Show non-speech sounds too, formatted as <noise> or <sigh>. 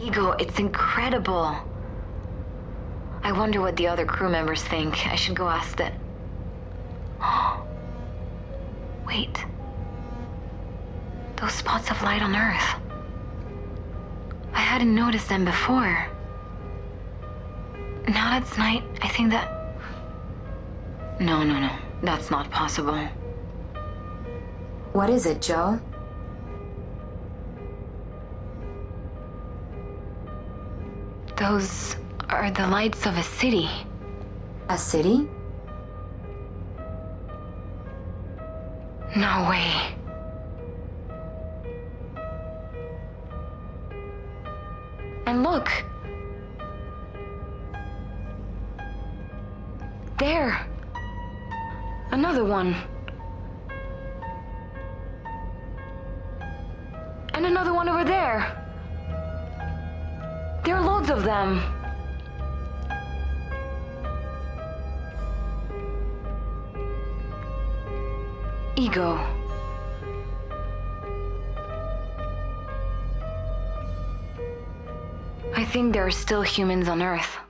Ego, it's incredible. I wonder what the other crew members think. I should go ask that. <gasps> Wait. Those spots of light on Earth. I hadn't noticed them before. Now that it's night, I think that. No, no, no. That's not possible. What is it, Joe? Those are the lights of a city. A city? No way. And look. There. Another one. And another one over there. Loads of them. Ego. I think there are still humans on Earth.